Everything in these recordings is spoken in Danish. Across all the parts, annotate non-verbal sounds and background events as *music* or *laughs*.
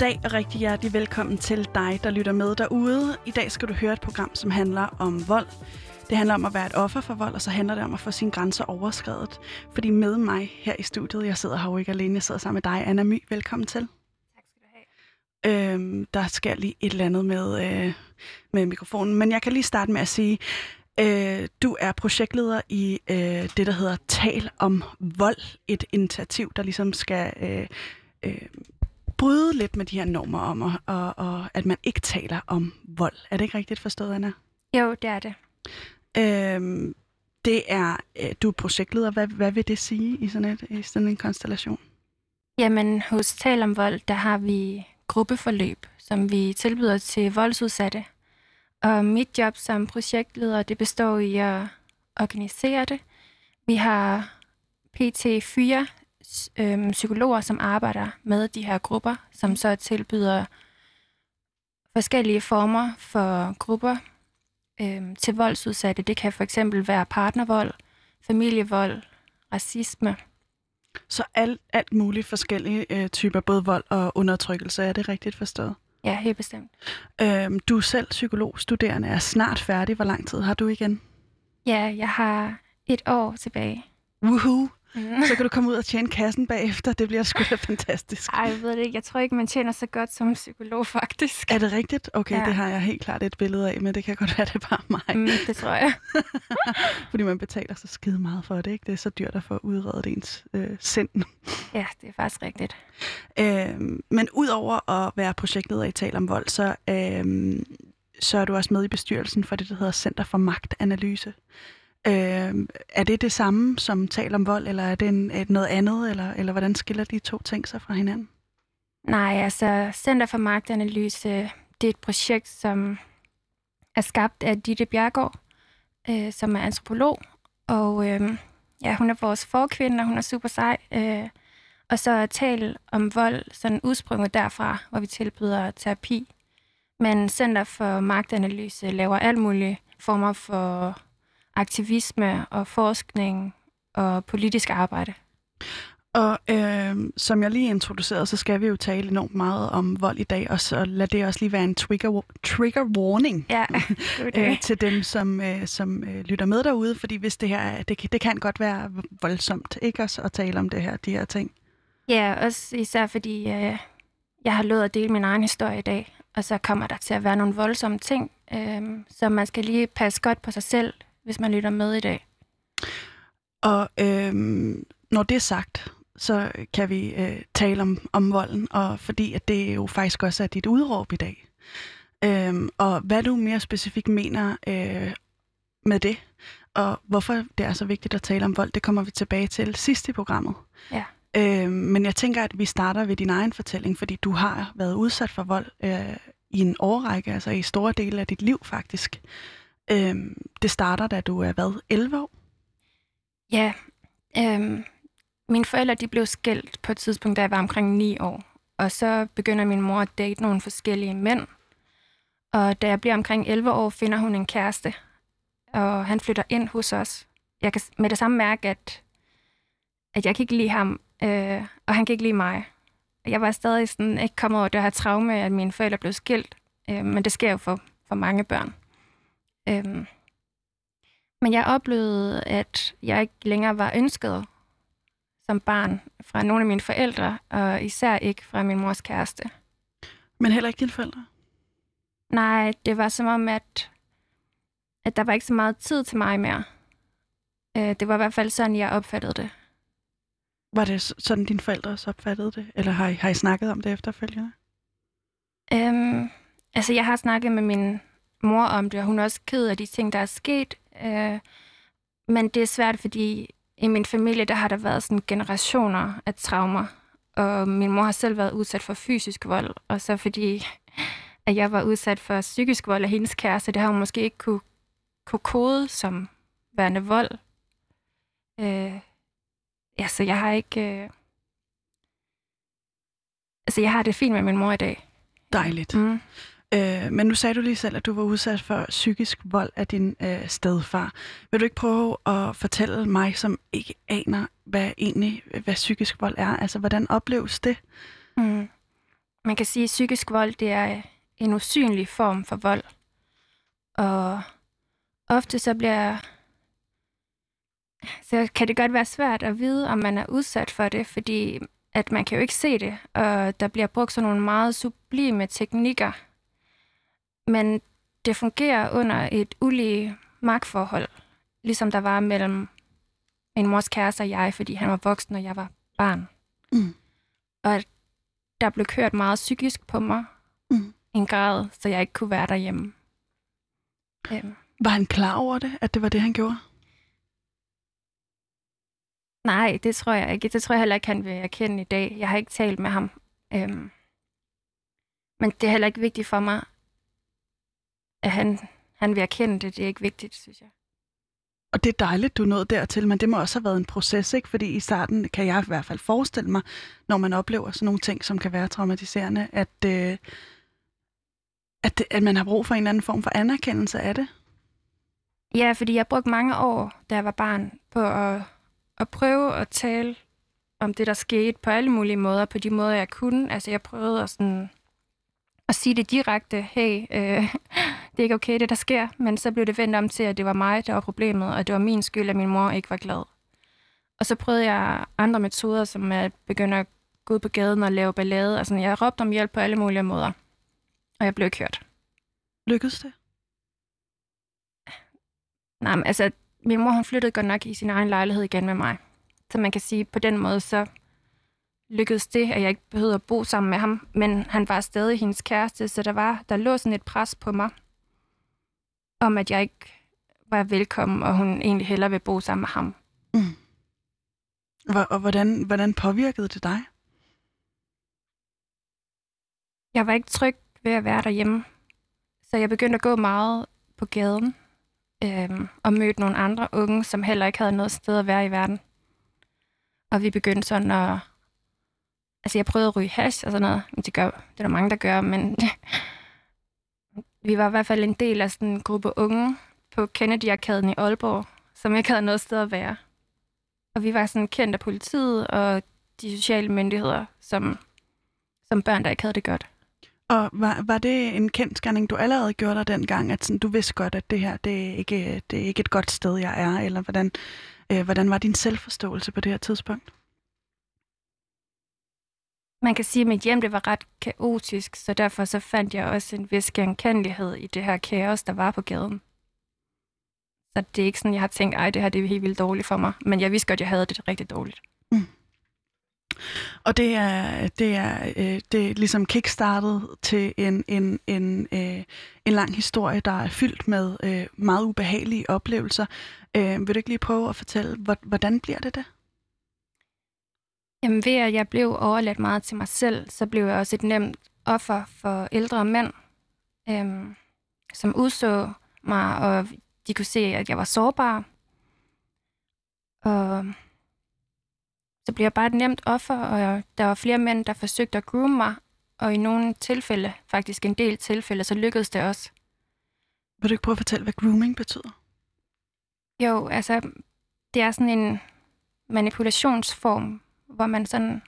Dag og rigtig hjertelig velkommen til dig, der lytter med derude. I dag skal du høre et program, som handler om vold. Det handler om at være et offer for vold, og så handler det om at få sine grænser overskrevet. Fordi med mig her i studiet, jeg sidder her jo ikke alene, jeg sidder sammen med dig, Anna My. Velkommen til. Tak skal du have. Øhm, der sker lige et eller andet med, øh, med mikrofonen, men jeg kan lige starte med at sige, øh, du er projektleder i øh, det, der hedder Tal om vold. Et initiativ, der ligesom skal... Øh, øh, bryde lidt med de her normer om, og, og, og at man ikke taler om vold. Er det ikke rigtigt forstået, Anna? Jo, det er det. Øhm, det er, øh, du er projektleder. Hvad, hvad vil det sige i sådan, et, i sådan en konstellation? Jamen, hos Tal om Vold, der har vi gruppeforløb, som vi tilbyder til voldsudsatte. Og mit job som projektleder, det består i at organisere det. Vi har PT 4 øh, psykologer, som arbejder med de her grupper, som så tilbyder forskellige former for grupper øh, til voldsudsatte. Det kan for eksempel være partnervold, familievold, racisme. Så alt, alt muligt forskellige øh, typer, både vold og undertrykkelse, er det rigtigt forstået? Ja, helt bestemt. Øhm, du er selv psykologstuderende, er snart færdig. Hvor lang tid har du igen? Ja, jeg har et år tilbage. Woohoo! Mm. Så kan du komme ud og tjene kassen bagefter. Det bliver sgu da fantastisk. Ej, jeg ved det ikke. Jeg tror ikke, man tjener så godt som psykolog, faktisk. Er det rigtigt? Okay, ja. det har jeg helt klart et billede af, men det kan godt være, det er bare mig. Mm, det tror jeg. *laughs* Fordi man betaler så skide meget for det, ikke? Det er så dyrt at få udredet ens øh, sind. Ja, det er faktisk rigtigt. Øh, men udover at være projektleder i Tal om Vold, så, øh, så er du også med i bestyrelsen for det, der hedder Center for Magtanalyse. Øh, er det det samme som tal om vold, eller er det en, et noget andet, eller, eller hvordan skiller de to ting sig fra hinanden? Nej, altså Center for Magtanalyse, det er et projekt, som er skabt af Ditte Bjergård, øh, som er antropolog, og øh, ja, hun er vores forkvinde, og hun er super sej. Øh, og så tal om vold, sådan udsprunget derfra, hvor vi tilbyder terapi. Men Center for Magtanalyse laver alt mulige former for aktivisme og forskning og politisk arbejde. Og øh, som jeg lige introducerede, så skal vi jo tale enormt meget om vold i dag, og så lad det også lige være en trigger, trigger warning ja, *laughs* det øh, til dem, som, øh, som øh, lytter med derude, fordi hvis det her, det, det kan godt være voldsomt, ikke også at tale om det her, de her ting. Ja, også især fordi øh, jeg har lovet at dele min egen historie i dag, og så kommer der til at være nogle voldsomme ting, øh, så man skal lige passe godt på sig selv, hvis man lytter med i dag. Og øhm, når det er sagt, så kan vi øh, tale om, om volden, og fordi at det jo faktisk også er dit udråb i dag. Øhm, og hvad du mere specifikt mener øh, med det, og hvorfor det er så vigtigt at tale om vold, det kommer vi tilbage til sidst i programmet. Ja. Øhm, men jeg tænker, at vi starter ved din egen fortælling, fordi du har været udsat for vold øh, i en årrække, altså i store dele af dit liv faktisk. Øhm, det starter, da du er hvad, 11 år? Ja, øhm, mine forældre de blev skilt på et tidspunkt, da jeg var omkring 9 år. Og så begynder min mor at date nogle forskellige mænd. Og da jeg bliver omkring 11 år, finder hun en kæreste. Og han flytter ind hos os. Jeg kan med det samme mærke, at, at jeg kan ikke lide ham, øh, og han kan ikke lide mig. Jeg var stadig sådan, ikke kommet over det her traume, at mine forældre blev skilt. Øh, men det sker jo for, for mange børn. Øhm, men jeg oplevede, at jeg ikke længere var ønsket som barn fra nogle af mine forældre, og især ikke fra min mors kæreste. Men heller ikke dine forældre? Nej, det var som om, at, at der var ikke så meget tid til mig mere. Øh, det var i hvert fald sådan, jeg opfattede det. Var det sådan, dine forældre også opfattede det? Eller har I, har I snakket om det efterfølgende? Øhm, altså, jeg har snakket med min mor om det, og hun er også ked af de ting, der er sket. Øh, men det er svært, fordi i min familie, der har der været sådan generationer af traumer. Og min mor har selv været udsat for fysisk vold, og så fordi, at jeg var udsat for psykisk vold af hendes kæreste. Det har hun måske ikke kunne, kunne kode som værende vold. Øh, ja, så jeg har ikke... Øh, altså, jeg har det fint med min mor i dag. Dejligt. Mm. Øh, men nu sagde du lige selv, at du var udsat for psykisk vold af din øh, stedfar. Vil du ikke prøve at fortælle mig, som ikke aner, hvad egentlig hvad psykisk vold er? Altså, hvordan opleves det? Mm. Man kan sige, at psykisk vold det er en usynlig form for vold. Og ofte så bliver så kan det godt være svært at vide, om man er udsat for det, fordi at man kan jo ikke se det, og der bliver brugt sådan nogle meget sublime teknikker. Men det fungerer under et ulige magtforhold, ligesom der var mellem min mors kæreste og jeg, fordi han var voksen, og jeg var barn. Mm. Og der blev kørt meget psykisk på mig, Mm. en grad, så jeg ikke kunne være derhjemme. Øhm. Var han klar over det, at det var det, han gjorde? Nej, det tror jeg ikke. Det tror jeg heller ikke, han vil erkende i dag. Jeg har ikke talt med ham. Øhm. Men det er heller ikke vigtigt for mig, at han, han vil erkende det. Det er ikke vigtigt, synes jeg. Og det er dejligt, du nået dertil, men det må også have været en proces, ikke? Fordi i starten kan jeg i hvert fald forestille mig, når man oplever sådan nogle ting, som kan være traumatiserende, at, øh, at, at man har brug for en eller anden form for anerkendelse af det. Ja, fordi jeg brugte mange år, da jeg var barn, på at, at prøve at tale om det, der skete på alle mulige måder, på de måder, jeg kunne. Altså, jeg prøvede at, sådan, at sige det direkte, hey, øh, det er ikke okay, det der sker, men så blev det vendt om til, at det var mig, der var problemet, og det var min skyld, at min mor ikke var glad. Og så prøvede jeg andre metoder, som at begynde at gå ud på gaden og lave ballade. Altså, jeg råbte om hjælp på alle mulige måder, og jeg blev ikke hørt. Lykkedes det? Nej, men altså, min mor hun flyttede godt nok i sin egen lejlighed igen med mig. Så man kan sige, på den måde, så lykkedes det, at jeg ikke behøvede at bo sammen med ham, men han var stadig hendes kæreste, så der var der lå sådan et pres på mig, om at jeg ikke var velkommen, og hun egentlig hellere vil bo sammen med ham. Mm. Og hvordan, hvordan påvirkede det dig? Jeg var ikke tryg ved at være derhjemme, så jeg begyndte at gå meget på gaden, øhm, og mødte nogle andre unge, som heller ikke havde noget sted at være i verden. Og vi begyndte sådan at... Altså, jeg prøvede at ryge hash og sådan noget. Men Det, gør, det er der mange, der gør, men... *laughs* vi var i hvert fald en del af sådan en gruppe unge på Kennedy-arkaden i Aalborg, som ikke havde noget sted at være. Og vi var sådan kendt af politiet og de sociale myndigheder, som, som børn, der ikke havde det godt. Og var, var det en kendskærning, du allerede gjorde dig dengang, at sådan, du vidste godt, at det her, det er ikke, det er ikke et godt sted, jeg er, eller hvordan, øh, hvordan var din selvforståelse på det her tidspunkt? Man kan sige, at mit hjem det var ret kaotisk, så derfor så fandt jeg også en vis genkendelighed i det her kaos, der var på gaden. Så det er ikke sådan, jeg har tænkt, ej, det her det er helt vildt dårligt for mig. Men jeg vidste godt, jeg havde det rigtig dårligt. Mm. Og det er, det er, øh, det er ligesom kickstartet til en, en, en, øh, en lang historie, der er fyldt med øh, meget ubehagelige oplevelser. Øh, vil du ikke lige prøve at fortælle, hvordan bliver det det? Jamen ved at jeg blev overladt meget til mig selv, så blev jeg også et nemt offer for ældre mænd, øhm, som udså mig, og de kunne se, at jeg var sårbar. Og så blev jeg bare et nemt offer, og der var flere mænd, der forsøgte at groome mig, og i nogle tilfælde, faktisk en del tilfælde, så lykkedes det også. Vil du ikke prøve at fortælle, hvad grooming betyder? Jo, altså, det er sådan en manipulationsform, hvor man sådan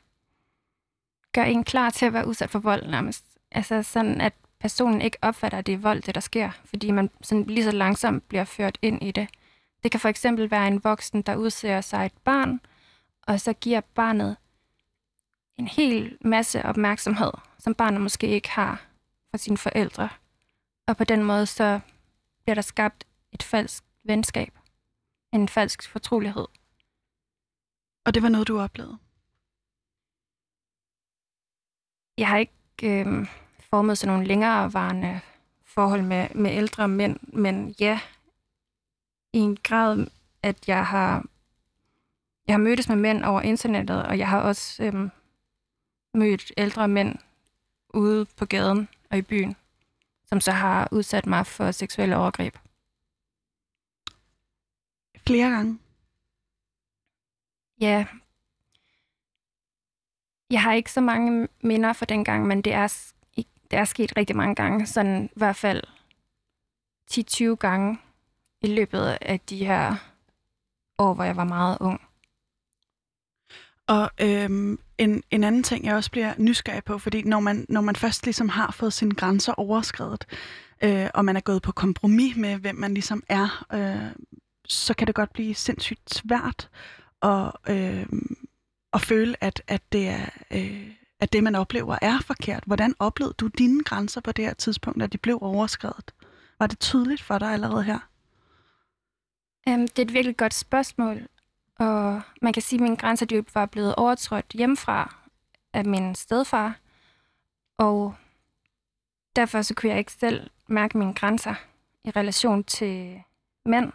gør en klar til at være udsat for vold nærmest. Altså sådan, at personen ikke opfatter, at det er vold, det der sker, fordi man sådan lige så langsomt bliver ført ind i det. Det kan for eksempel være en voksen, der udsætter sig et barn, og så giver barnet en hel masse opmærksomhed, som barnet måske ikke har fra sine forældre. Og på den måde så bliver der skabt et falsk venskab. En falsk fortrolighed. Og det var noget, du oplevede? Jeg har ikke øh, formet sådan nogle længerevarende forhold med, med ældre mænd, men ja, i en grad, at jeg har, jeg har mødtes med mænd over internettet, og jeg har også øh, mødt ældre mænd ude på gaden og i byen. som så har udsat mig for seksuelle overgreb. Flere gange? Ja. Jeg har ikke så mange minder fra den gang, men det er, det er sket rigtig mange gange. Sådan i hvert fald 10-20 gange i løbet af de her år, hvor jeg var meget ung. Og øhm, en, en anden ting, jeg også bliver nysgerrig på, fordi når man, når man først ligesom har fået sine grænser overskrevet, øh, og man er gået på kompromis med, hvem man ligesom er, øh, så kan det godt blive sindssygt svært at, øh, at føle, at, at, det er, øh, at det, man oplever, er forkert. Hvordan oplevede du dine grænser på det her tidspunkt, at de blev overskrevet? Var det tydeligt for dig allerede her? Um, det er et virkelig godt spørgsmål, og man kan sige, at mine grænser de var blevet overtrådt hjemmefra af min stedfar, og derfor så kunne jeg ikke selv mærke mine grænser i relation til mænd.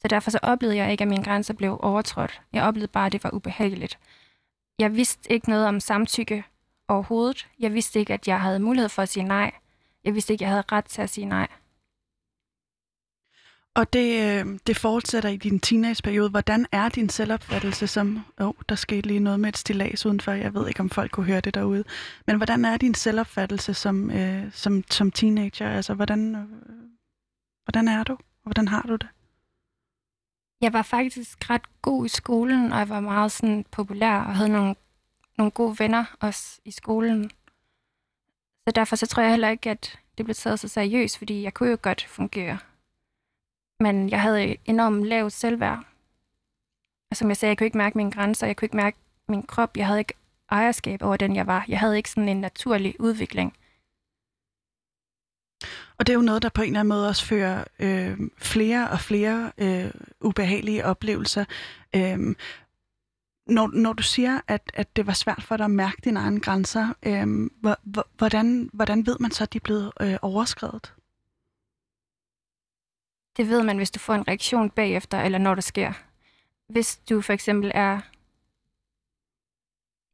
Så derfor så oplevede jeg ikke, at mine grænser blev overtrådt. Jeg oplevede bare, at det var ubehageligt. Jeg vidste ikke noget om samtykke overhovedet. Jeg vidste ikke, at jeg havde mulighed for at sige nej. Jeg vidste ikke, at jeg havde ret til at sige nej. Og det, øh, det fortsætter i din teenageperiode. Hvordan er din selvopfattelse som... Åh, oh, der skete lige noget med et stilas udenfor. Jeg ved ikke, om folk kunne høre det derude. Men hvordan er din selvopfattelse som, øh, som, som teenager? Altså, hvordan, øh, hvordan er du? Hvordan har du det? Jeg var faktisk ret god i skolen, og jeg var meget sådan populær og havde nogle, nogle gode venner også i skolen. Så derfor så tror jeg heller ikke, at det blev taget så seriøst, fordi jeg kunne jo godt fungere men jeg havde enormt lavt selvværd. Og som jeg sagde, jeg kunne ikke mærke mine grænser, jeg kunne ikke mærke min krop, jeg havde ikke ejerskab over den, jeg var. Jeg havde ikke sådan en naturlig udvikling. Og det er jo noget, der på en eller anden måde også fører øh, flere og flere øh, ubehagelige oplevelser. Øh, når, når du siger, at, at det var svært for dig at mærke dine egne grænser, øh, hvordan, hvordan ved man så, at de er blevet øh, overskrevet? Det ved man, hvis du får en reaktion bagefter, eller når det sker. Hvis du for eksempel er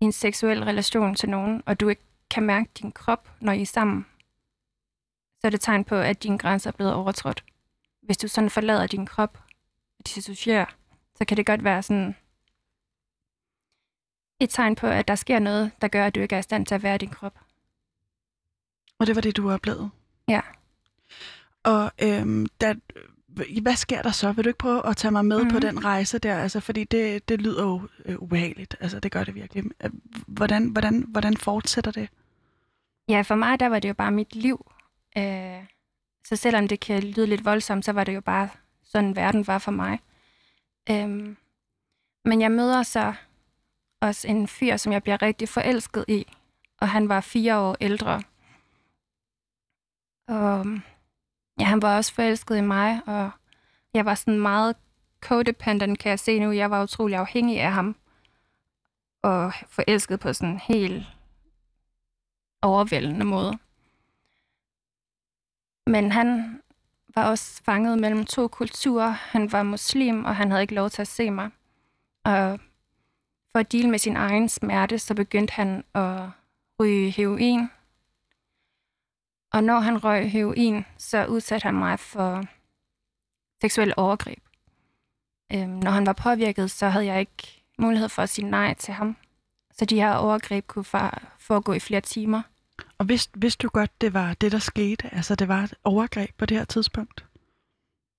i en seksuel relation til nogen, og du ikke kan mærke din krop, når I er sammen, så er det tegn på, at dine grænser er blevet overtrådt. Hvis du sådan forlader din krop og dissocierer, så kan det godt være sådan et tegn på, at der sker noget, der gør, at du ikke er i stand til at være i din krop. Og det var det, du oplevede? Ja. Og øhm, da, hvad sker der så? Vil du ikke prøve at tage mig med mm. på mhm. den rejse der? Altså, fordi det, det lyder jo øh, ubehageligt. Altså, det gør det virkelig. Øh, hvordan, hvordan, hvordan fortsætter det? Ja, for mig der var det jo bare mit liv. Øh, så selvom det kan lyde lidt voldsomt, så var det jo bare sådan, verden var for mig. Øh, men jeg møder så også en fyr, som jeg bliver rigtig forelsket i. Og han var fire år ældre. Og Ja, han var også forelsket i mig, og jeg var sådan meget codependent, kan jeg se nu. Jeg var utrolig afhængig af ham, og forelsket på sådan en helt overvældende måde. Men han var også fanget mellem to kulturer. Han var muslim, og han havde ikke lov til at se mig. Og for at dele med sin egen smerte, så begyndte han at ryge heroin og når han røg heroin, så udsatte han mig for seksuel overgreb. Øhm, når han var påvirket, så havde jeg ikke mulighed for at sige nej til ham. Så de her overgreb kunne foregå i flere timer. Og vidste, vidste du godt, det var det, der skete? Altså, det var et overgreb på det her tidspunkt?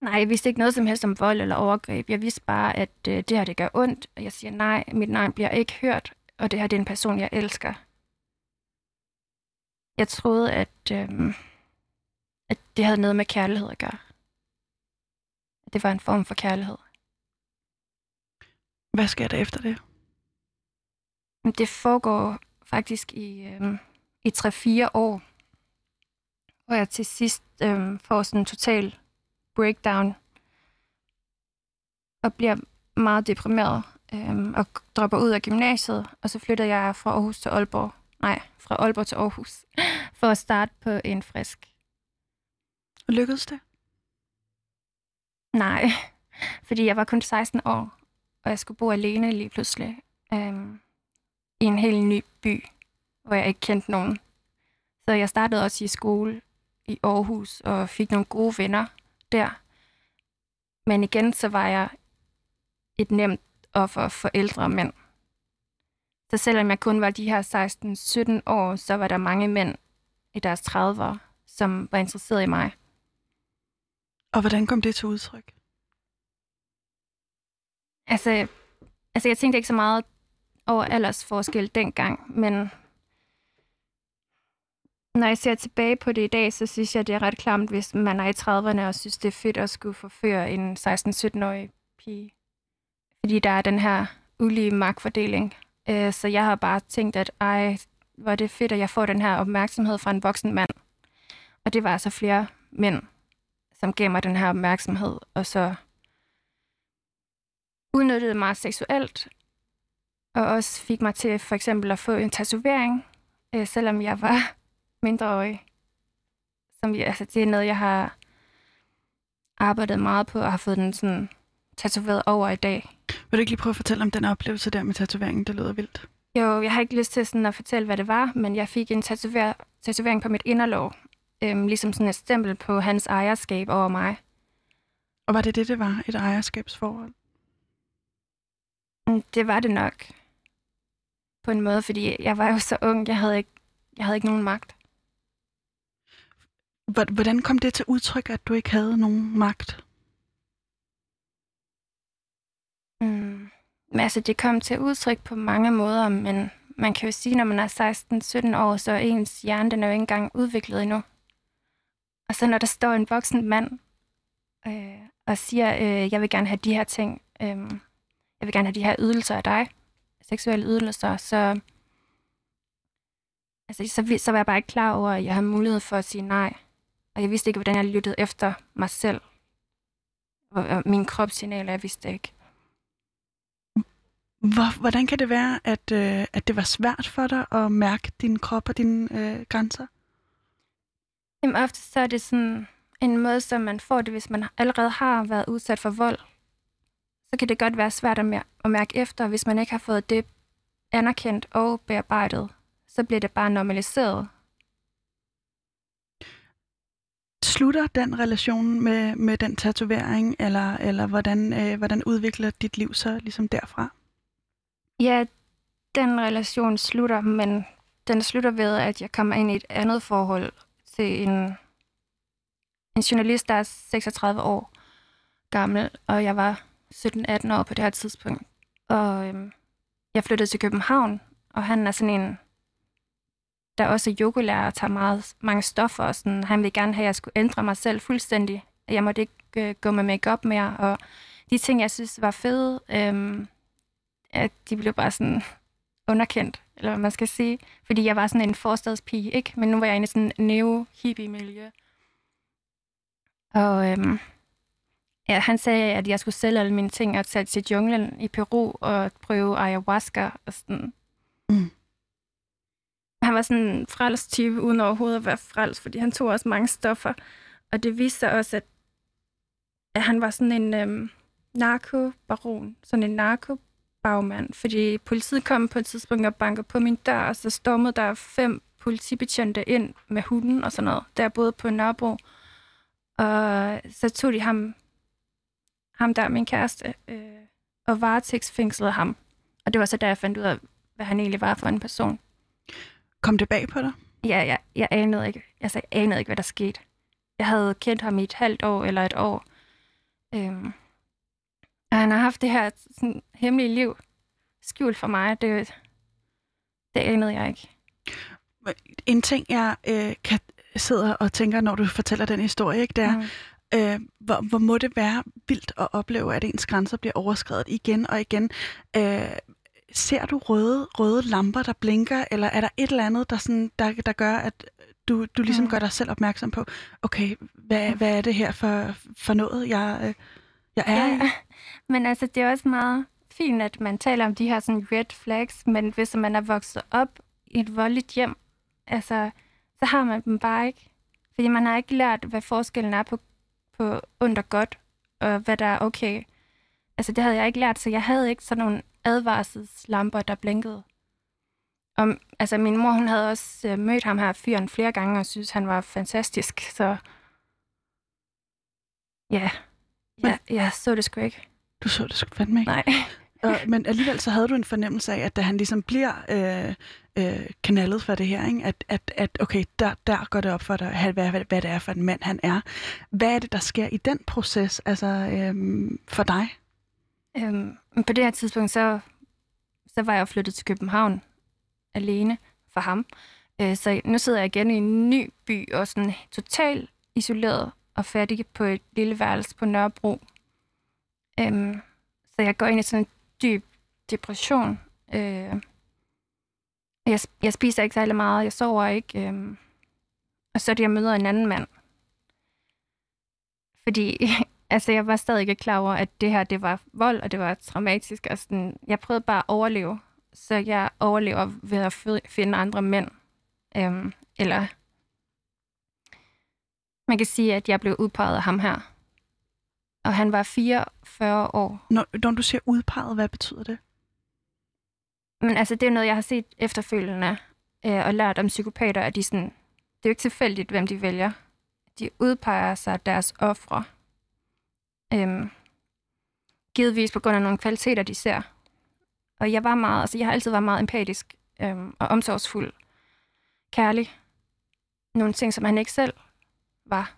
Nej, jeg vidste ikke noget som helst om vold eller overgreb. Jeg vidste bare, at øh, det her, det gør ondt. Og jeg siger nej, mit nej bliver ikke hørt. Og det her, det er en person, jeg elsker. Jeg troede, at, øhm, at det havde noget med kærlighed at gøre. At det var en form for kærlighed. Hvad sker der efter det? Det foregår faktisk i, øhm, i 3-4 år, hvor jeg til sidst øhm, får sådan en total breakdown og bliver meget deprimeret øhm, og dropper ud af gymnasiet, og så flytter jeg fra Aarhus til Aalborg nej, fra Aalborg til Aarhus, *laughs* for at starte på en frisk. Lykkedes det? Nej, *laughs* fordi jeg var kun 16 år, og jeg skulle bo alene lige pludselig øhm, i en helt ny by, hvor jeg ikke kendte nogen. Så jeg startede også i skole i Aarhus og fik nogle gode venner der. Men igen, så var jeg et nemt offer for ældre mænd. Så selvom jeg kun var de her 16-17 år, så var der mange mænd i deres 30'ere, som var interesseret i mig. Og hvordan kom det til udtryk? Altså, altså jeg tænkte ikke så meget over aldersforskel dengang, men når jeg ser tilbage på det i dag, så synes jeg, det er ret klamt, hvis man er i 30'erne og synes, det er fedt at skulle forføre en 16-17-årig pige. Fordi der er den her ulige magtfordeling. Øh, så jeg har bare tænkt, at ej, hvor er det fedt, at jeg får den her opmærksomhed fra en voksen mand. Og det var altså flere mænd, som gav mig den her opmærksomhed, og så udnyttede mig seksuelt, og også fik mig til for eksempel at få en tatovering, øh, selvom jeg var mindreårig. Som, altså, det er noget, jeg har arbejdet meget på, og har fået den sådan tatoveret over i dag. Vil du ikke lige prøve at fortælle om den oplevelse der med tatoveringen? Det lyder vildt. Jo, jeg har ikke lyst til sådan at fortælle, hvad det var, men jeg fik en tatover- tatovering på mit inderlov. Øhm, ligesom sådan et stempel på hans ejerskab over mig. Og var det det, det var? Et ejerskabsforhold? Mm, Det var det nok. På en måde, fordi jeg var jo så ung, jeg havde ikke, jeg havde ikke nogen magt. Hvordan kom det til udtryk, at du ikke havde nogen magt? Mm. Men altså, det kom til udtryk på mange måder, men man kan jo sige, når man er 16-17 år, så er ens hjerne, den er jo ikke engang udviklet endnu. Og så når der står en voksen mand øh, og siger, øh, jeg vil gerne have de her ting, øh, jeg vil gerne have de her ydelser af dig, seksuelle ydelser, så, altså, så, så var jeg bare ikke klar over, at jeg havde mulighed for at sige nej. Og jeg vidste ikke, hvordan jeg lyttede efter mig selv. Og, og mine kropssignaler, jeg vidste ikke. Hvor, hvordan kan det være, at, øh, at det var svært for dig at mærke din krop og dine øh, grænser? Jamen ofte så er det sådan en måde, som man får det, hvis man allerede har været udsat for vold. Så kan det godt være svært at, mær- at mærke efter, hvis man ikke har fået det anerkendt og bearbejdet. Så bliver det bare normaliseret. Slutter den relation med, med den tatovering, eller, eller hvordan, øh, hvordan udvikler dit liv så ligesom derfra? Ja, den relation slutter, men den slutter ved, at jeg kommer ind i et andet forhold til en, en journalist, der er 36 år gammel, og jeg var 17-18 år på det her tidspunkt. Og øhm, jeg flyttede til København, og han er sådan en, der også er yogalærer og tager meget, mange stoffer, og sådan, han vil gerne have, at jeg skulle ændre mig selv fuldstændig. Jeg måtte ikke øh, gå med makeup mere, og de ting, jeg synes var fede, øh, at de blev bare sådan *laughs* underkendt, eller hvad man skal sige. Fordi jeg var sådan en forstadspige, ikke? Men nu var jeg inde i sådan en neo-hippie-miljø. Og øhm, ja, han sagde, at jeg skulle sælge alle mine ting og tage til junglen i Peru og prøve ayahuasca og sådan. Han var sådan en frels type, uden overhovedet at være frels, fordi han tog også mange stoffer. Og det viste sig også, at, at han var sådan en øhm, narkobaron, sådan en narkobagmand, fordi politiet kom på et tidspunkt og bankede på min dør, og så stormede der fem politibetjente ind med hunden og sådan noget, der boede på Nørrebro. Og så tog de ham, ham der, min kæreste, øh, og varetægtsfængslede ham. Og det var så der, jeg fandt ud af, hvad han egentlig var for en person. Kom det bag på dig? Ja, jeg, jeg anede ikke, altså, jeg anede ikke, hvad der skete. Jeg havde kendt ham i et halvt år eller et år. Øhm, og han har haft det her sådan, hemmelige liv skjult for mig. Det, det anede jeg ikke. En ting, jeg øh, kan sidde og tænker, når du fortæller den historie, ikke, det er, Mm. øh, hvor, hvor må det være vildt at opleve, at ens grænser bliver overskrevet igen og igen. Øh, ser du røde, røde lamper, der blinker, eller er der et eller andet, der, sådan, der, der gør, at du, du ligesom Mm. gør dig selv opmærksom på, okay, hvad, hvad er det her for, for noget, jeg, øh, jeg er i? Ja, *laughs* men altså, det er også meget fint, at man taler om de her sådan red flags, men hvis man er vokset op i et voldeligt hjem, altså, så har man dem bare ikke. Fordi man har ikke lært, hvad forskellen er på, på ondt og godt, og hvad der er okay. Altså, det havde jeg ikke lært, så jeg havde ikke sådan nogle advarselslamper, der blinkede. Og, altså, min mor, hun havde også øh, mødt ham her fyren flere gange, og synes han var fantastisk, så... Ja, ja, jeg så det sgu ikke. Du så det sgu fandme ikke. Nej. *laughs* Og, men alligevel så havde du en fornemmelse af, at da han ligesom bliver øh, øh, kanallet for det her, ikke? At, at, at okay, der, der går det op for dig, hvad, hvad, hvad det er for en mand, han er. Hvad er det, der sker i den proces altså, øh, for dig? Øhm, på det her tidspunkt, så, så var jeg flyttet til København alene for ham. Øh, så nu sidder jeg igen i en ny by og sådan totalt isoleret og fattig på et lille værelse på Nørrebro. Øhm, så jeg går ind i sådan en dyb depression. Øh, jeg, jeg spiser ikke særlig meget, jeg sover ikke. Øh, og så er det, jeg møder en anden mand. Fordi altså, jeg var stadig ikke klar over, at det her det var vold, og det var traumatisk. Og sådan, jeg prøvede bare at overleve. Så jeg overlever ved at finde andre mænd. Øh, eller man kan sige, at jeg blev udpeget af ham her og han var 44 år. Når, når du siger udpeget, hvad betyder det? Men altså, det er noget, jeg har set efterfølgende øh, og lært om psykopater, at de sådan, det er jo ikke tilfældigt, hvem de vælger. De udpeger sig deres ofre. Øhm, givetvis på grund af nogle kvaliteter, de ser. Og jeg var meget, altså jeg har altid været meget empatisk øhm, og omsorgsfuld. Kærlig. Nogle ting, som han ikke selv var.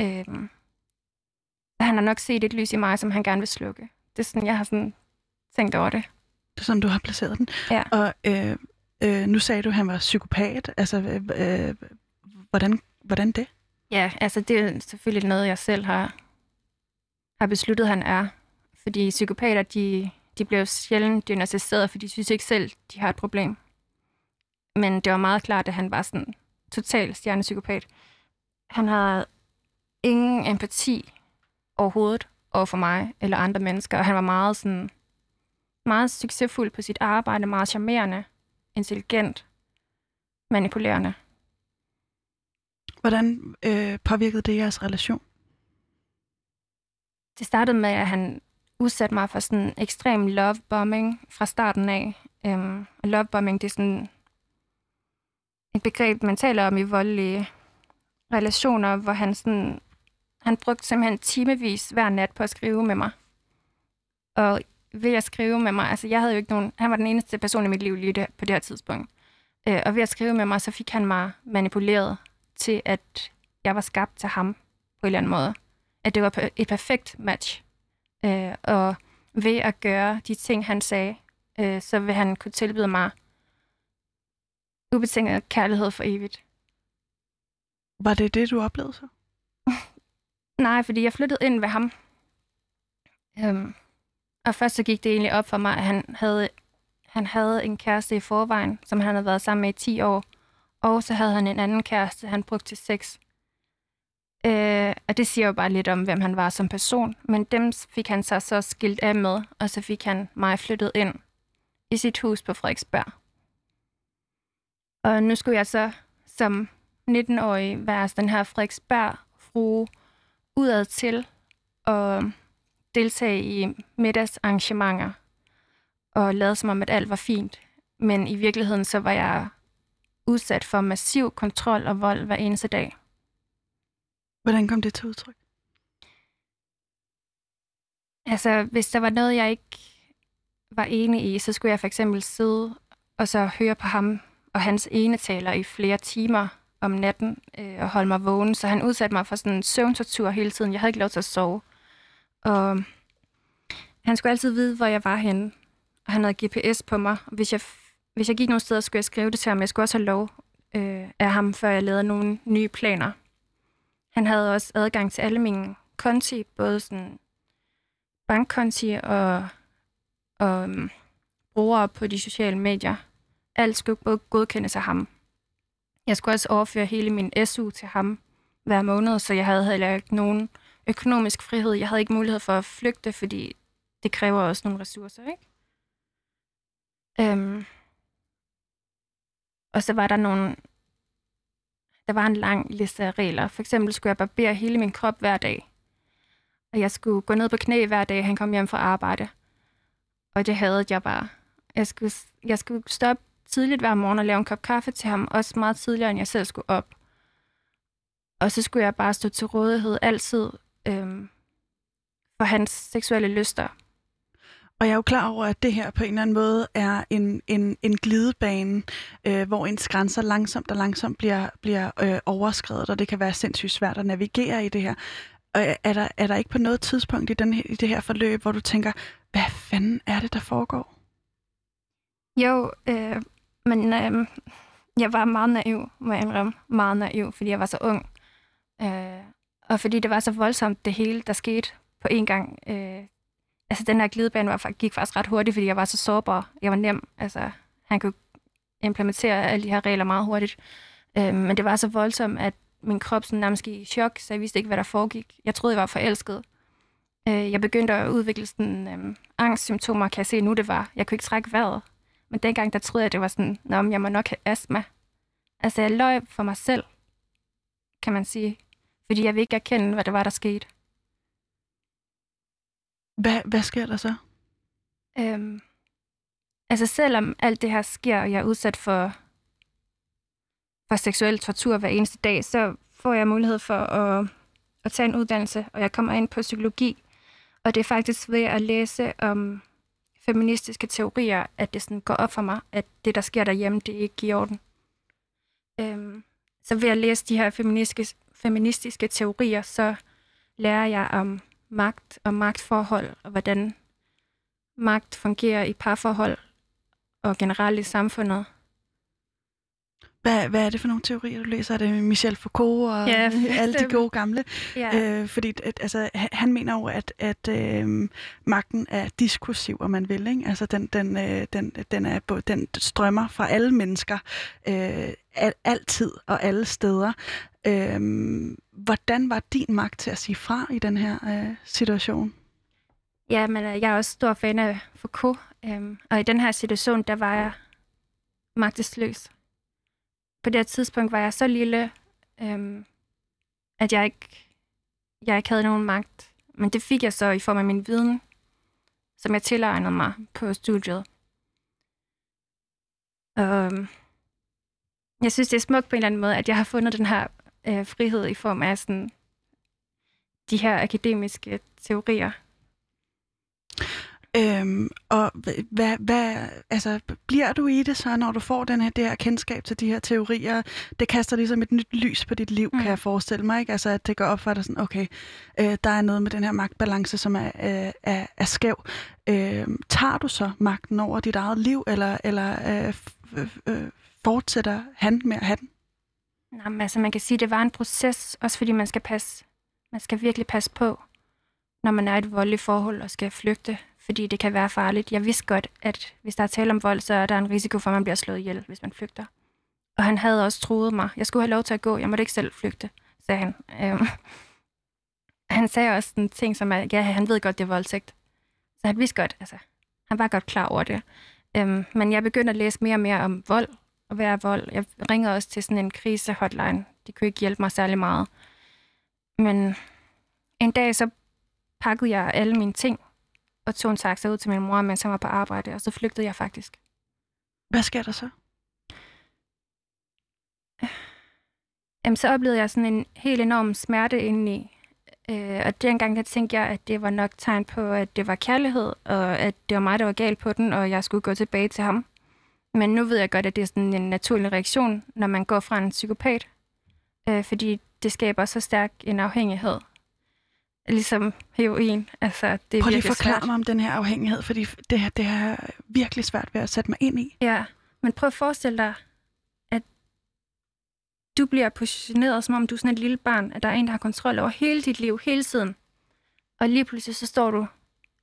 Øhm, han har nok set et lys i mig, som han gerne vil slukke. Det er sådan, jeg har sådan tænkt over det. Det er sådan, du har placeret den. Ja. Og øh, øh, nu sagde du, at han var psykopat. Altså, øh, øh, hvordan, hvordan det? Ja, altså det er selvfølgelig noget, jeg selv har, har besluttet, han er. Fordi psykopater, de, de bliver sjældent diagnostiseret, for de synes ikke selv, de har et problem. Men det var meget klart, at han var sådan total stjernepsykopat. Han havde ingen empati overhovedet over for mig eller andre mennesker. Og han var meget, sådan, meget succesfuld på sit arbejde, meget charmerende, intelligent, manipulerende. Hvordan øh, påvirkede det jeres relation? Det startede med, at han udsatte mig for sådan ekstrem lovebombing fra starten af. Øhm, um, lovebombing, det er sådan et begreb, man taler om i voldelige relationer, hvor han sådan han brugte simpelthen timevis hver nat på at skrive med mig. Og ved at skrive med mig, altså jeg havde jo ikke nogen, han var den eneste person i mit liv lige det, på det her tidspunkt. Øh, og ved at skrive med mig, så fik han mig manipuleret til, at jeg var skabt til ham på en eller anden måde. At det var et perfekt match. Øh, og ved at gøre de ting, han sagde, øh, så vil han kunne tilbyde mig ubetinget kærlighed for evigt. Var det det, du oplevede så? *laughs* Nej, fordi jeg flyttede ind ved ham. Øhm, og først så gik det egentlig op for mig, at han havde, han havde en kæreste i forvejen, som han havde været sammen med i 10 år. Og så havde han en anden kæreste, han brugte til sex. Øh, og det siger jo bare lidt om, hvem han var som person. Men dem fik han så så skilt af med, og så fik han mig flyttet ind i sit hus på Frederiksberg. Og nu skulle jeg så som 19-årig være den her Frederiksberg-frue, udad til og deltage i middagsarrangementer og lade som om, at alt var fint. Men i virkeligheden så var jeg udsat for massiv kontrol og vold hver eneste dag. Hvordan kom det til udtryk? Altså, hvis der var noget, jeg ikke var enig i, så skulle jeg for eksempel sidde og så høre på ham og hans ene taler i flere timer om natten øh, og holde mig vågen, så han udsatte mig for sådan en søvntortur hele tiden. Jeg havde ikke lov til at sove. Og han skulle altid vide, hvor jeg var henne. Og han havde GPS på mig. Og hvis jeg, hvis jeg gik nogle steder, skulle jeg skrive det til ham. Jeg skulle også have lov øh, af ham, før jeg lavede nogle nye planer. Han havde også adgang til alle mine konti, både sådan bankkonti og, og um, brugere på de sociale medier. Alt skulle både godkendes af ham. Jeg skulle også overføre hele min SU til ham hver måned, så jeg havde heller ikke nogen økonomisk frihed. Jeg havde ikke mulighed for at flygte, fordi det kræver også nogle ressourcer, ikke? Øhm. Og så var der nogle... Der var en lang liste af regler. For eksempel skulle jeg barbere hele min krop hver dag. Og jeg skulle gå ned på knæ hver dag, han kom hjem fra arbejde. Og det havde jeg bare. Jeg skulle, jeg skulle stoppe tidligt hver morgen og lave en kop kaffe til ham, også meget tidligere, end jeg selv skulle op. Og så skulle jeg bare stå til rådighed altid øhm, for hans seksuelle lyster. Og jeg er jo klar over, at det her på en eller anden måde er en, en, en glidebane, øh, hvor ens grænser langsomt og langsomt bliver, bliver øh, overskrevet, og det kan være sindssygt svært at navigere i det her. Og øh, er der, er der ikke på noget tidspunkt i, den, i det her forløb, hvor du tænker, hvad fanden er det, der foregår? Jo, øh, men øh, jeg var meget naiv, må jeg indrømme. Meget naiv, fordi jeg var så ung. Øh, og fordi det var så voldsomt, det hele, der skete på en gang. Øh, altså, den her glidebane var, gik faktisk ret hurtigt, fordi jeg var så sårbar. Jeg var nem. Altså, han kunne implementere alle de her regler meget hurtigt. Øh, men det var så voldsomt, at min krop sådan nærmest gik i chok, så jeg vidste ikke, hvad der foregik. Jeg troede, jeg var forelsket. Øh, jeg begyndte at udvikle sådan, øh, angstsymptomer, kan jeg se nu, det var. Jeg kunne ikke trække vejret. Men dengang, der troede jeg, det var sådan, Nå, jeg må nok have astma. Altså, jeg løg for mig selv, kan man sige. Fordi jeg vil ikke erkende, hvad det var, der skete. Hvad, hvad sker der så? Øhm, altså, selvom alt det her sker, og jeg er udsat for, for seksuel tortur hver eneste dag, så får jeg mulighed for at, at tage en uddannelse, og jeg kommer ind på psykologi. Og det er faktisk ved at læse om feministiske teorier, at det sådan går op for mig, at det, der sker derhjemme, det er ikke i orden. Øhm, så ved at læse de her feministiske, feministiske teorier, så lærer jeg om magt og magtforhold, og hvordan magt fungerer i parforhold og generelt i samfundet. Hvad, hvad er det for nogle teorier, du læser? Er det Michel Foucault og Ja, *laughs* alle de gode gamle? Ja. Øh, fordi at, altså, han- mener jo, at, at øh, magten er diskursiv, om man vil. Ikke? Altså, den, den, øh, den, den, er, den strømmer fra alle mennesker, øh, al, altid og alle steder. Øh, hvordan var din magt til at sige fra i den her øh, situation? Ja, men øh, jeg er også stor fan af Foucault, øhm, og i den her situation, der var jeg magtesløs. På det her tidspunkt var jeg så lille, øhm, at jeg ikke, jeg ikke havde nogen magt. Men det fik jeg så i form af min viden, som jeg tilegnede mig på studiet. Øhm, jeg synes, det er smukt på en eller anden måde, at jeg har fundet den her øh, frihed i form af sådan, de her akademiske teorier. Øhm, og hvad, hvad, altså, bliver du i det så, når du får den her, det her kendskab til de her teorier? Det kaster ligesom et nyt lys på dit liv, mm. Kan jeg forestille mig. Ikke? Altså, at det går op for dig sådan, okay, øh, der er noget med den her magtbalance, som er, øh, er, er skæv. Øh, tager du så magten over dit eget liv, eller, eller øh, øh, fortsætter han med at have den? Nå, men altså man kan sige, at det var en proces, også fordi man skal passe, man skal virkelig passe på, når man er i et voldeligt forhold og skal flygte, fordi det kan være farligt. Jeg vidste godt, at hvis der er tale om vold, så er der en risiko for, at man bliver slået ihjel, hvis man flygter. Og han havde også truet mig. Jeg skulle have lov til at gå. Jeg måtte ikke selv flygte, sagde han. Øhm. *laughs* Han sagde også en ting som, at ja, han ved godt, det er voldtægt. Så han vidste godt, altså, han var godt klar over det. Øhm, men jeg begyndte at læse mere og mere om vold, og være vold. Jeg ringede også til sådan en krisehotline. De kunne ikke hjælpe mig særlig meget. Men en dag så pakkede jeg alle mine ting og tog en taxa ud til min mor, mens han var på arbejde, og så flygtede jeg faktisk. Hvad sker der så? Jamen, så oplevede jeg sådan en helt enorm smerte indeni. Øh, og dengang der tænkte jeg, at det var nok tegn på, at det var kærlighed, og at det var mig, der var galt på den, og jeg skulle gå tilbage til ham. Men nu ved jeg godt, at det er sådan en naturlig reaktion, når man går fra en psykopat. Øh, fordi det skaber så stærk en afhængighed. Ligesom heroin. Altså, det er Prøv lige at forklare svært. mig om den her afhængighed, fordi det, her, det er virkelig svært ved at sætte mig ind i. Ja, men prøv at forestille dig, at du bliver positioneret, som om du er sådan et lille barn, at der er en, der har kontrol over hele dit liv, hele tiden. Og lige pludselig så står du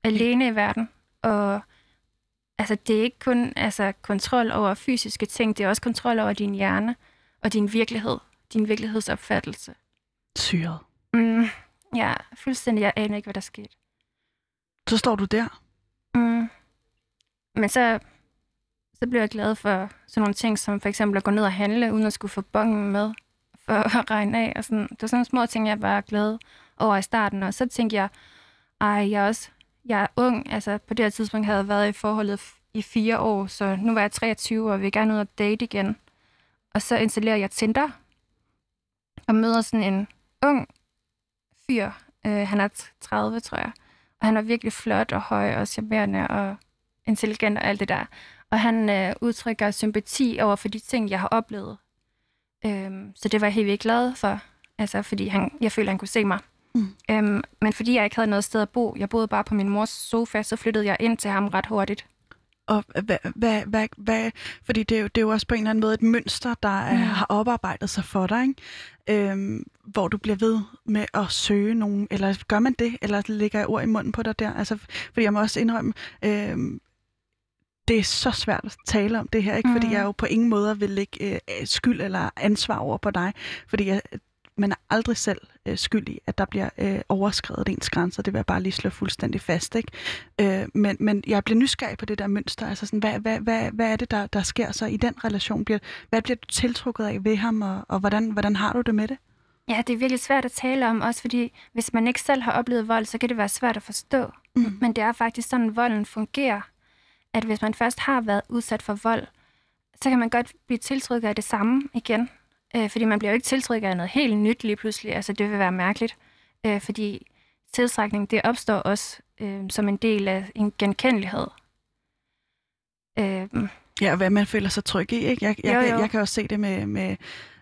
alene i verden, og altså, det er ikke kun altså, kontrol over fysiske ting, det er også kontrol over din hjerne og din virkelighed, din virkelighedsopfattelse. Syret. Mm, ja, fuldstændig. Jeg aner ikke, hvad der skete. Så står du der. Mm. Men så, så blev jeg glad for sådan nogle ting, som for eksempel at gå ned og handle, uden at skulle få bongen med, for at regne af. Og sådan. Det var sådan nogle små ting, jeg var glad over i starten. Og så tænkte jeg, ej, jeg er også jeg er ung. Altså, på det her tidspunkt havde jeg været i forholdet i fire år, så nu var jeg 23 og vil gerne ud og date igen. Og så installerer jeg Tinder og møder sådan en ung fyr. Øh, han er 30, tror jeg. Og han er virkelig flot og høj og charmerende og intelligent og alt det der. Og han øh, udtrykker sympati over for de ting, jeg har oplevet. Øhm, så det var jeg helt vildt glad for, altså fordi han, jeg følte, han kunne se mig. Mm. Øhm, men fordi jeg ikke havde noget sted at bo, jeg boede bare på min mors sofa, så flyttede jeg ind til ham ret hurtigt. Og hvad, hvad, hvad, hvad, fordi det er, jo, det er jo også på en eller anden måde et mønster, der er, mm. har oparbejdet sig for dig, ikke? Øhm, hvor du bliver ved med at søge nogen, eller gør man det, eller lægger jeg ord i munden på dig der? Altså, fordi jeg må også indrømme, øhm, det er så svært at tale om det her, ikke? fordi mm. jeg jo på ingen måde vil lægge øh, skyld eller ansvar over på dig, fordi jeg, man er aldrig selv øh, skyldig, at der bliver øh, overskrevet ens grænser. Det vil jeg bare lige slå fuldstændig fast. Ikke? Øh, men, men jeg bliver nysgerrig på det der mønster. Altså sådan, hvad, hvad, hvad, hvad er det, der, der sker så i den relation? Bliver, hvad bliver du tiltrukket af ved ham, og, og hvordan, hvordan har du det med det? Ja, det er virkelig svært at tale om, også fordi hvis man ikke selv har oplevet vold, så kan det være svært at forstå. Mm. Men det er faktisk sådan, volden fungerer. At hvis man først har været udsat for vold, så kan man godt blive tiltrykket af det samme igen. Øh, fordi man bliver jo ikke tiltrykket af noget helt nyt lige pludselig. Altså, det vil være mærkeligt. Øh, fordi tiltrækning, det opstår også øh, som en del af en genkendelighed. Øh, ja, og hvad man føler sig tryg i. Ikke? Jeg, jeg, jo, jo. Jeg, jeg kan også se det med, med,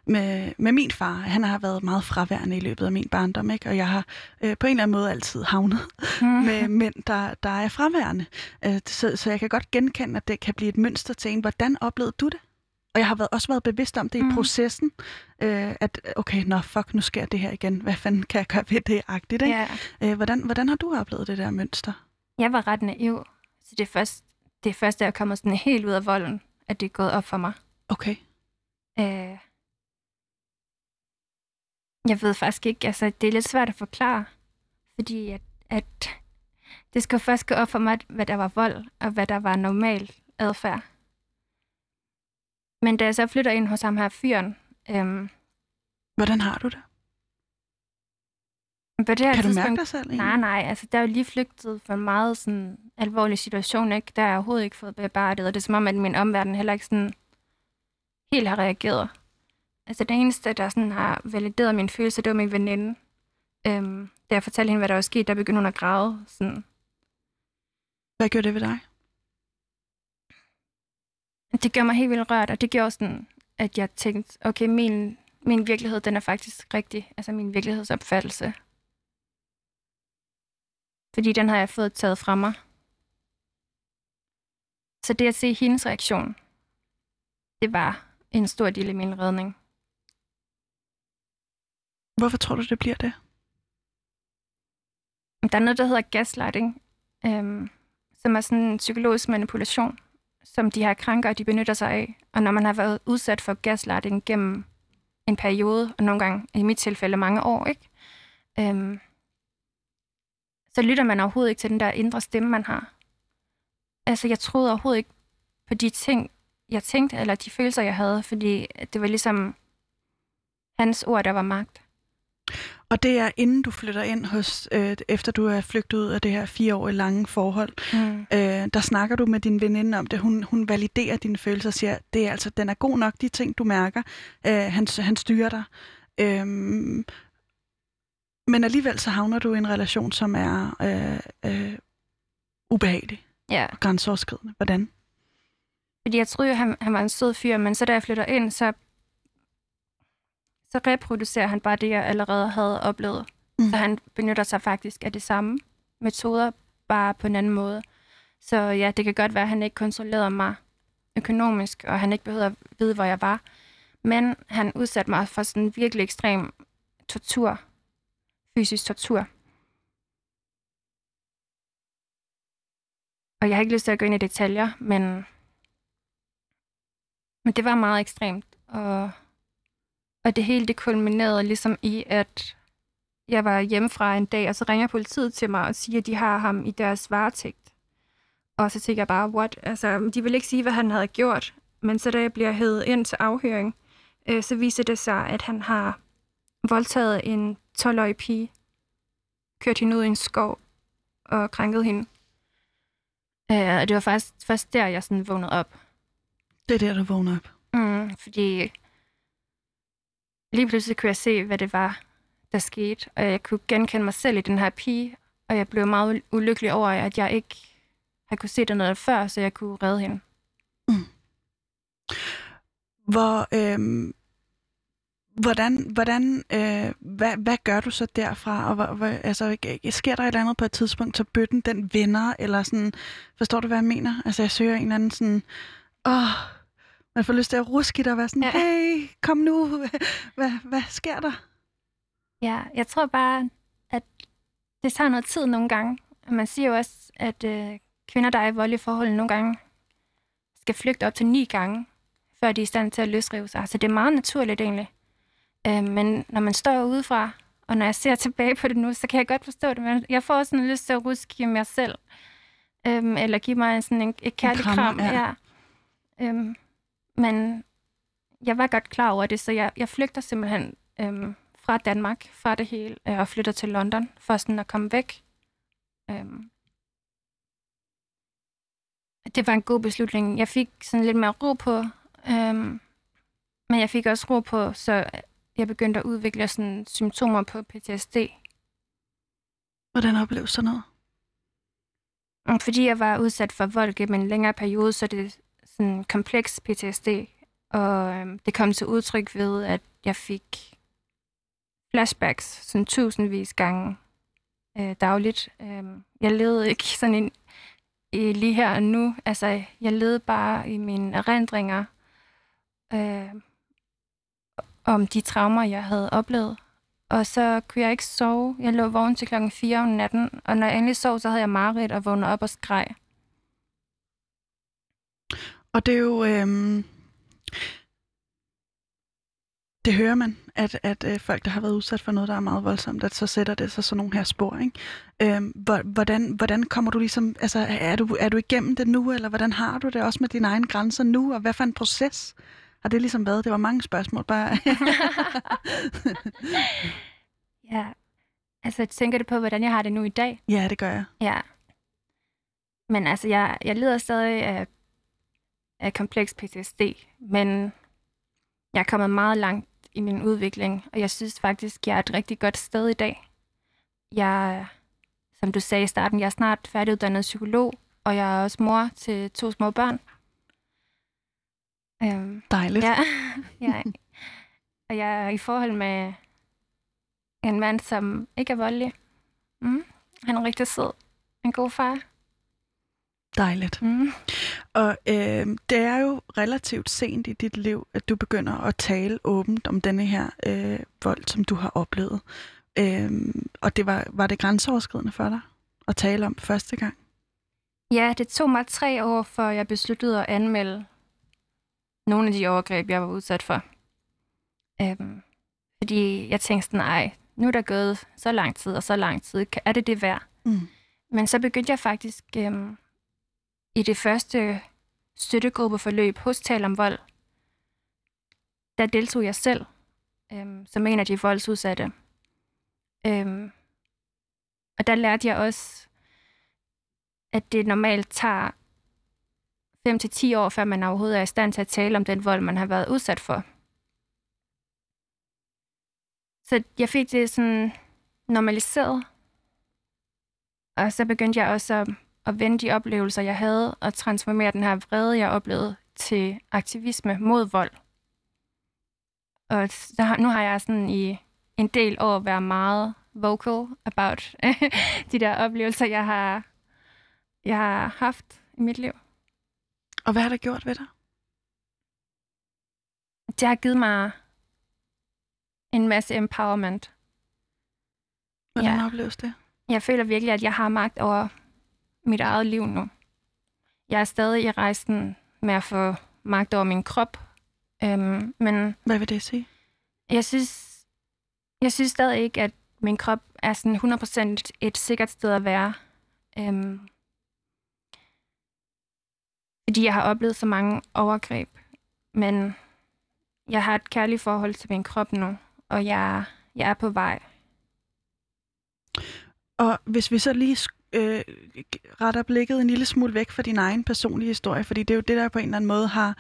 med, med min far. Han har været meget fraværende i løbet af min barndom, ikke? og jeg har øh, på en eller anden måde altid havnet mm. med mænd, der, der er fraværende. Øh, så, så jeg kan godt genkende, at det kan blive et mønster til en. Hvordan oplevede du det? Og jeg har været, også været bevidst om det mm. i processen, øh, at okay, nå fuck, nu sker det her igen. Hvad fanden kan jeg gøre ved det? Agtigt, ikke? Ja. Øh, hvordan, hvordan har du oplevet det der mønster? Jeg var ret naiv. Så det er først, det er først da jeg kommer sådan helt ud af volden, at det er gået op for mig. Okay. Øh, jeg ved faktisk ikke, altså det er lidt svært at forklare, fordi at, at det skal først gå op for mig, hvad der var vold, og hvad der var normal adfærd. Men da jeg så flytter ind hos ham her fyren... Øhm, Hvordan har du det? På det her kan du mærke dig selv? Egentlig? Nej, nej. Altså, der er jo lige flygtet fra en meget sådan, alvorlig situation. Ikke? Der har jeg overhovedet ikke fået bearbejdet, og det er som om, at min omverden heller ikke sådan, helt har reageret. Altså, det eneste, der sådan har valideret min følelse, det var min veninde. Øhm, da jeg fortalte hende, hvad der var sket, der begyndte hun at græde. Sådan. Hvad gjorde det ved dig? Det gør mig helt vildt rørt, og det gjorde sådan, at jeg tænkte, okay, min, min virkelighed, den er faktisk rigtig. Altså min virkelighedsopfattelse. Fordi den har jeg fået taget fra mig. Så det at se hendes reaktion, det var en stor del af min redning. Hvorfor tror du, det bliver det? Der er noget, der hedder gaslighting, øhm, som er sådan en psykologisk manipulation, som de her krænkere de benytter sig af. Og når man har været udsat for gaslighting gennem en periode, og nogle gange, i mit tilfælde, mange år, ikke? Øhm, så lytter man overhovedet ikke til den der indre stemme, man har. Altså, jeg troede overhovedet ikke på de ting, jeg tænkte, eller de følelser, jeg havde, fordi det var ligesom hans ord, der var magt. Og det er inden du flytter ind hos, øh, efter du er flygtet ud af det her fire år lange forhold. Mm. Øh, der snakker du med din veninde om det. Hun, hun validerer dine følelser og siger, det er altså, den er god nok, de ting du mærker. Øh, han, han styrer dig. Øh, men alligevel så havner du i en relation, som er øh, øh, ubehagelig ja. og grænseoverskridende. Hvordan? Fordi jeg troede, han, han var en sød fyr, men så da jeg flytter ind, så så reproducerer han bare det, jeg allerede havde oplevet. Mm. Så han benytter sig faktisk af de samme metoder, bare på en anden måde. Så ja, det kan godt være, at han ikke kontrollerede mig økonomisk, og han ikke behøvede at vide, hvor jeg var. Men han udsatte mig for sådan virkelig ekstrem tortur. Fysisk tortur. Og jeg har ikke lyst til at gå ind i detaljer, men, men det var meget ekstremt. Og og det hele det kulminerede ligesom i, at jeg var hjemmefra en dag, og så ringer politiet til mig og siger, at de har ham i deres varetægt. Og så tænker jeg bare, what? Altså, de vil ikke sige, hvad han havde gjort. Men så da jeg bliver hævet ind til afhøring, øh, så viser det sig, at han har voldtaget en 12-årig pige, kørt hende ud i en skov og krænket hende. Øh, og det var faktisk først der, jeg sådan vågnede op. Det er der, du vågner op. Mm, fordi lige pludselig kunne jeg se, hvad det var, der skete. Og jeg kunne genkende mig selv i den her pige. Og jeg blev meget ulykkelig over, at jeg ikke havde kunne se det noget før, så jeg kunne redde hende. Mm. Hvor, øh, hvordan, hvordan øh, hvad, hvad gør du så derfra? Og hvor, hvor, altså, sker der et eller andet på et tidspunkt, så bøtten den vender, eller sådan, forstår du, hvad jeg mener? Altså, jeg søger en eller anden sådan, åh, man får lyst til at ruske og være sådan, ja. hey, kom nu, hvad, hvad sker der? Ja, jeg tror bare, at det tager noget tid nogle gange. Man siger jo også, at øh, kvinder, der er i voldelige forhold, nogle gange skal flygte op til ni gange, før de er i stand til at løsrive sig. Så det er meget naturligt egentlig. Øh, men når man står udefra, og når jeg ser tilbage på det nu, så kan jeg godt forstå det. Men jeg får sådan lyst til at ruske mig selv. Øhm, eller give mig sådan en, et kærligt kram. kram. Ja. Ja. Øhm, men jeg var godt klar over det, så jeg, jeg flygter simpelthen øhm, fra Danmark, fra det hele, øh, og flytter til London, for sådan at komme væk. Øhm, det var en god beslutning. Jeg fik sådan lidt mere ro på, øhm, men jeg fik også ro på, så jeg begyndte at udvikle sådan symptomer på PTSD. Hvordan opleves sådan noget? Fordi jeg var udsat for vold gennem en længere periode, så det sådan kompleks PTSD. Og øhm, det kom til udtryk ved, at jeg fik flashbacks sådan tusindvis gange øh, dagligt. Øh, jeg levede ikke *laughs* sådan en, i, lige her og nu. Altså, jeg levede bare i mine erindringer øh, om de traumer, jeg havde oplevet. Og så kunne jeg ikke sove. Jeg lå vågen til klokken 4 om natten, og når jeg endelig sov, så havde jeg mareridt og vågnede op og skreg. Og det er jo... Øhm, det hører man, at, at øh, folk, der har været udsat for noget, der er meget voldsomt, at så sætter det sig sådan nogle her spor. Ikke? Øhm, hvordan, hvordan kommer du ligesom, altså er du, er du igennem det nu, eller hvordan har du det også med dine egne grænser nu, og hvad for en proces har det ligesom været? Det var mange spørgsmål bare. *laughs* ja, altså tænker du på, hvordan jeg har det nu i dag? Ja, det gør jeg. Ja. Men altså, jeg, jeg lider stadig af, af kompleks PTSD, men jeg er kommet meget langt i min udvikling, og jeg synes faktisk, jeg er et rigtig godt sted i dag. Jeg, som du sagde i starten, jeg er snart færdiguddannet psykolog, og jeg er også mor til to små børn. Øhm, Dejligt. Ja, *laughs* ja. Og jeg er i forhold med en mand, som ikke er voldelig. Mm. Han er rigtig sød. En god far. Dejligt. Mm. Og øh, det er jo relativt sent i dit liv, at du begynder at tale åbent om denne her øh, vold, som du har oplevet. Øh, og det var, var det grænseoverskridende for dig at tale om første gang? Ja, det tog mig tre år, før jeg besluttede at anmelde nogle af de overgreb, jeg var udsat for. Øhm, fordi jeg tænkte sådan, nej, nu er der gået så lang tid og så lang tid. Er det det værd? Mm. Men så begyndte jeg faktisk øhm, i det første støttegruppeforløb hos Tal om Vold, der deltog jeg selv øhm, som en af de voldsudsatte. Øhm, og der lærte jeg også, at det normalt tager 5 til 10 år, før man overhovedet er i stand til at tale om den vold, man har været udsat for. Så jeg fik det sådan normaliseret. Og så begyndte jeg også at at vende de oplevelser, jeg havde, og transformere den her vrede, jeg oplevede, til aktivisme mod vold. Og der, nu har jeg sådan i en del år været meget vocal about *laughs* de der oplevelser, jeg har, jeg har haft i mit liv. Og hvad har det gjort ved dig? Det har givet mig en masse empowerment. Hvordan ja. opleves det? Jeg føler virkelig, at jeg har magt over mit eget liv nu. Jeg er stadig i rejsen med at få magt over min krop. Øhm, men Hvad vil det sige? Jeg synes, jeg synes stadig ikke, at min krop er sådan 100% et sikkert sted at være. Øhm, fordi jeg har oplevet så mange overgreb. Men jeg har et kærligt forhold til min krop nu, og jeg, jeg er på vej. Og hvis vi så lige øh, retter blikket en lille smule væk fra din egen personlige historie, fordi det er jo det, der på en eller anden måde har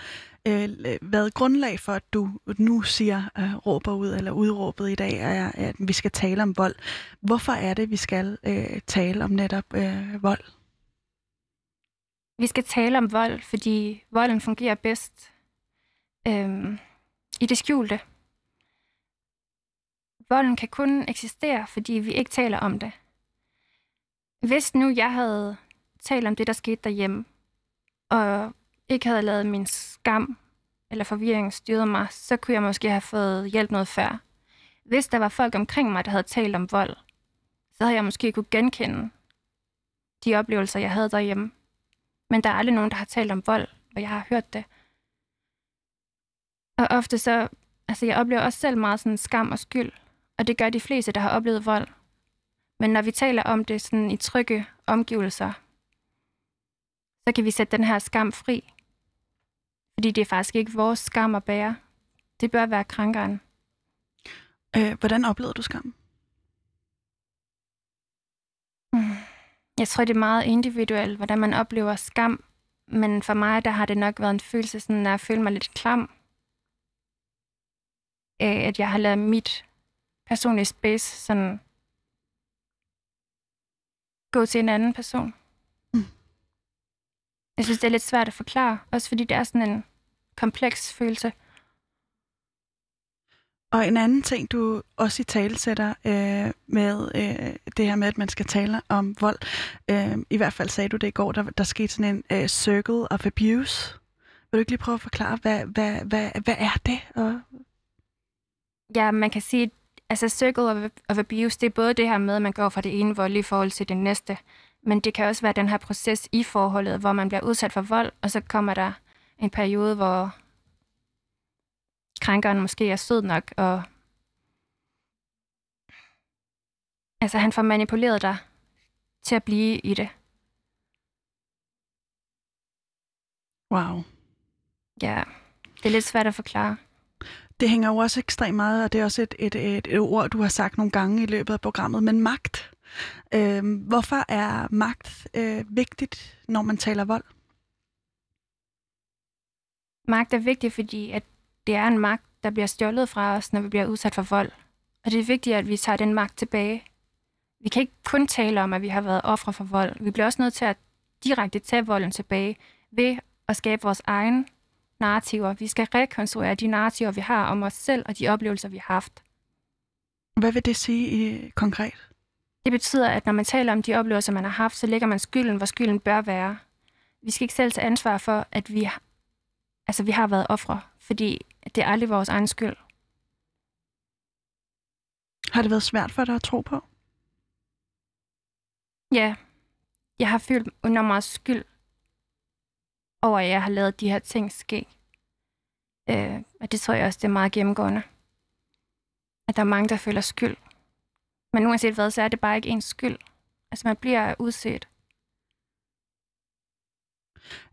øh, været grundlag for, at du nu siger, øh, råber ud, eller udråbet i dag, er, at vi skal tale om vold. Hvorfor er det, vi skal øh, tale om netop øh, vold? Vi skal tale om vold, fordi volden fungerer bedst øh, i det skjulte. Volden kan kun eksistere, fordi vi ikke taler om det. Hvis nu jeg havde talt om det, der skete derhjemme, og ikke havde lavet min skam eller forvirring styret mig, så kunne jeg måske have fået hjælp noget før. Hvis der var folk omkring mig, der havde talt om vold, så havde jeg måske kunne genkende de oplevelser, jeg havde derhjemme. Men der er aldrig nogen, der har talt om vold, og jeg har hørt det. Og ofte så, altså jeg oplever også selv meget sådan skam og skyld, og det gør de fleste, der har oplevet vold. Men når vi taler om det sådan i trygge omgivelser, så kan vi sætte den her skam fri. Fordi det er faktisk ikke vores skam at bære. Det bør være krænkeren. Øh, hvordan oplevede du skam? Hmm. Jeg tror, det er meget individuelt, hvordan man oplever skam. Men for mig, der har det nok været en følelse, sådan, at jeg føler mig lidt klam. At jeg har lavet mit personlige space sådan gå til en anden person. Mm. Jeg synes, det er lidt svært at forklare, også fordi det er sådan en kompleks følelse. Og en anden ting, du også i tale sætter øh, med øh, det her med, at man skal tale om vold, øh, i hvert fald sagde du det i går, der, der skete sådan en øh, circle of abuse. Vil du ikke lige prøve at forklare, hvad, hvad, hvad, hvad er det? Og... Ja, man kan sige, altså circle of, of abuse, det er både det her med, at man går fra det ene vold i forhold til det næste, men det kan også være den her proces i forholdet, hvor man bliver udsat for vold, og så kommer der en periode, hvor krænkeren måske er sød nok, og altså han får manipuleret dig til at blive i det. Wow. Ja, det er lidt svært at forklare. Det hænger jo også ekstremt meget, og det er også et, et, et, et ord, du har sagt nogle gange i løbet af programmet, men magt. Øh, hvorfor er magt øh, vigtigt, når man taler vold? Magt er vigtigt, fordi at det er en magt, der bliver stjålet fra os, når vi bliver udsat for vold. Og det er vigtigt, at vi tager den magt tilbage. Vi kan ikke kun tale om, at vi har været ofre for vold. Vi bliver også nødt til at direkte tage volden tilbage ved at skabe vores egen narrativer. Vi skal rekonstruere de narrativer, vi har om os selv og de oplevelser, vi har haft. Hvad vil det sige i konkret? Det betyder, at når man taler om de oplevelser, man har haft, så lægger man skylden, hvor skylden bør være. Vi skal ikke selv tage ansvar for, at vi, altså, vi har været ofre, fordi det er aldrig vores egen skyld. Har det været svært for dig at tro på? Ja. Jeg har følt under meget skyld over, at jeg har lavet de her ting ske. Øh, og det tror jeg også, det er meget gennemgående. At der er mange, der føler skyld. Men uanset hvad, så er det bare ikke ens skyld. Altså man bliver udset.